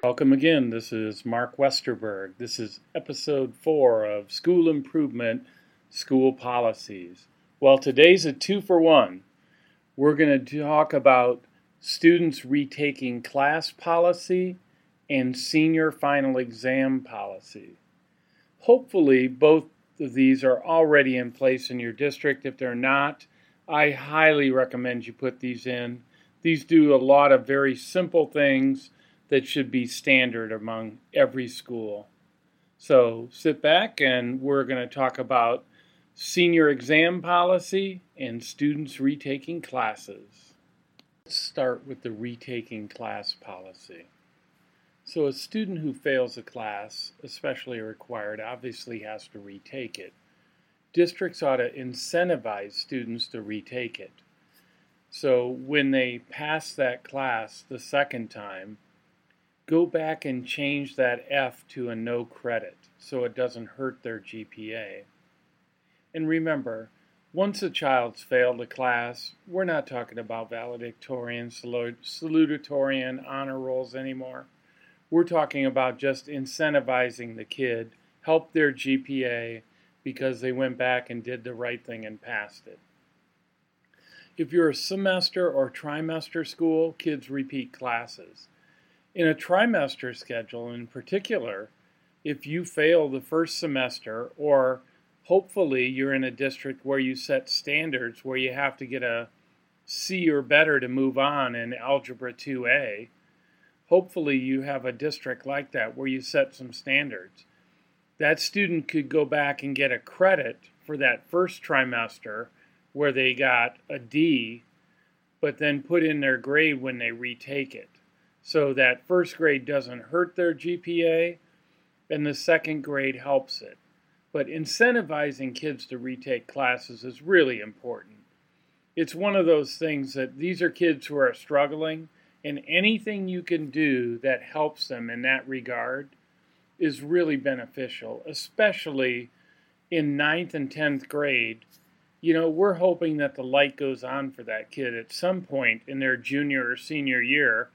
Welcome again. This is Mark Westerburg. This is episode four of School Improvement School Policies. Well, today's a two for one. We're going to talk about students retaking class policy and senior final exam policy. Hopefully, both of these are already in place in your district. If they're not, I highly recommend you put these in. These do a lot of very simple things that should be standard among every school. So sit back and we're going to talk about senior exam policy and students retaking classes. Let's start with the retaking class policy. So a student who fails a class, especially a required, obviously has to retake it. Districts ought to incentivize students to retake it. So when they pass that class the second time, go back and change that F to a no credit so it doesn't hurt their GPA. And remember, once a child's failed a class, we're not talking about valedictorian, salutatorian, honor rolls anymore. We're talking about just incentivizing the kid, help their GPA because they went back and did the right thing and passed it. If you're a semester or trimester school, kids repeat classes. In a trimester schedule, in particular, if you fail the first semester, or hopefully you're in a district where you set standards where you have to get a C or better to move on in Algebra 2A, hopefully you have a district like that where you set some standards. That student could go back and get a credit for that first trimester where they got a D, but then put in their grade when they retake it so that first grade doesn't hurt their GPA and the second grade helps it. But incentivizing kids to retake classes is really important. It's one of those things that these are kids who are struggling, and anything you can do that helps them in that regard is really beneficial, especially in ninth and 10th grade. You know, we're hoping that the light goes on for that kid at some point in their junior or senior year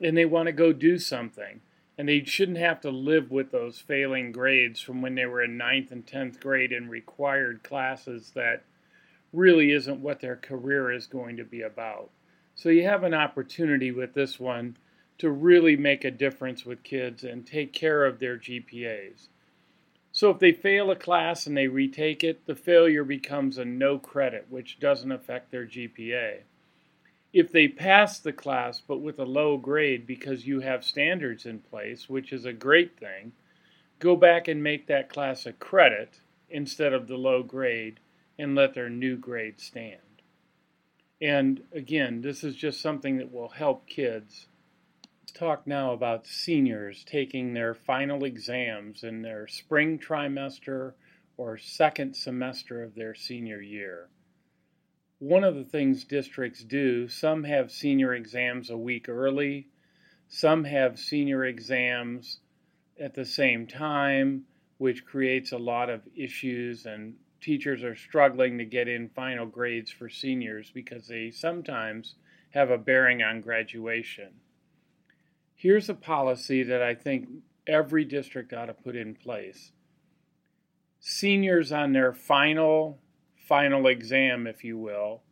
and they want to go do something. And they shouldn't have to live with those failing grades from when they were in ninth and 10th grade in required classes that really isn't what their career is going to be about. So you have an opportunity with this one to really make a difference with kids and take care of their GPAs. So if they fail a class and they retake it, the failure becomes a no credit, which doesn't affect their GPA if they pass the class but with a low grade because you have standards in place, which is a great thing, go back and make that class a credit instead of the low grade and let their new grade stand. And again, this is just something that will help kids. Talk now about seniors taking their final exams in their spring trimester or second semester of their senior year one of the things districts do, some have senior exams a week early, some have senior exams at the same time, which creates a lot of issues, and teachers are struggling to get in final grades for seniors because they sometimes have a bearing on graduation. Here's a policy that I think every district ought to put in place. Seniors on their final final exam, if you will,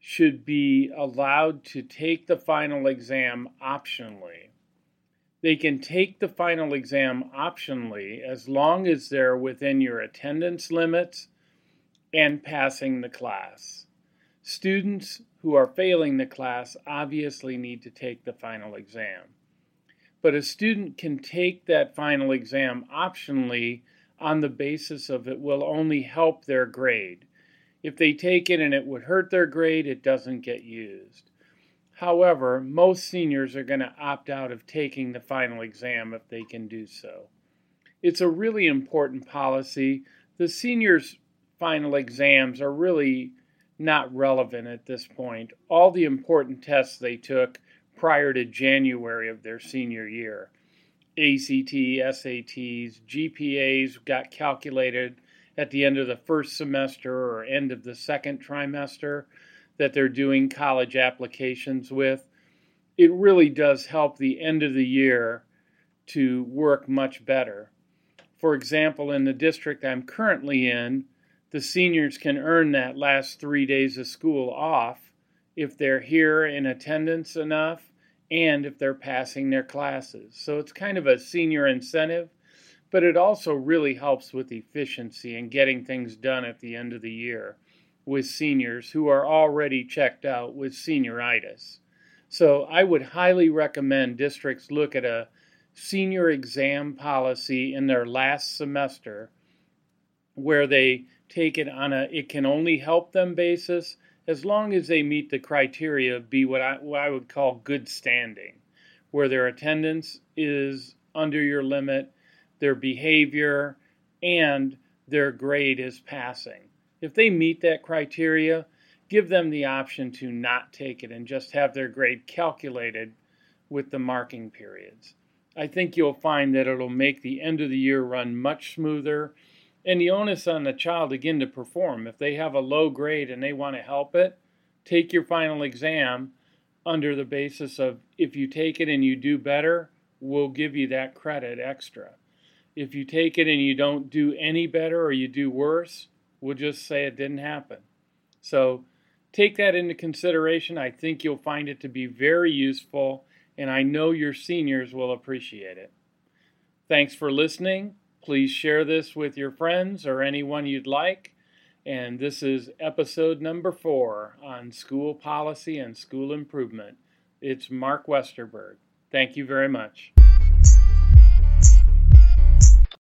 should be allowed to take the final exam optionally. They can take the final exam optionally as long as they're within your attendance limits and passing the class. Students who are failing the class obviously need to take the final exam. But a student can take that final exam optionally on the basis of it will only help their grade. If they take it and it would hurt their grade, it doesn't get used. However, most seniors are going to opt out of taking the final exam if they can do so. It's a really important policy. The seniors' final exams are really not relevant at this point. All the important tests they took prior to January of their senior year ACT, SATs, GPAs got calculated at the end of the first semester or end of the second trimester that they're doing college applications with. it really does help the end of the year to work much better. For example, in the district I'm currently in, the seniors can earn that last three days of school off if they're here in attendance enough and if they're passing their classes. So it's kind of a senior incentive, but it also really helps with efficiency and getting things done at the end of the year with seniors who are already checked out with senioritis. So I would highly recommend districts look at a senior exam policy in their last semester where they take it on a it can only help them basis as long as they meet the criteria of be what I, what I would call good standing, where their attendance is under your limit, their behavior, and their grade is passing. If they meet that criteria, give them the option to not take it and just have their grade calculated with the marking periods. I think you'll find that it'll make the end of the year run much smoother and the onus on the child again to perform. If they have a low grade and they want to help it, take your final exam under the basis of if you take it and you do better, we'll give you that credit extra. If you take it and you don't do any better or you do worse, we'll just say it didn't happen. So take that into consideration. I think you'll find it to be very useful, and I know your seniors will appreciate it. Thanks for listening. Please share this with your friends or anyone you'd like. And this is episode number four on school policy and school improvement. It's Mark Westerburg. Thank you very much.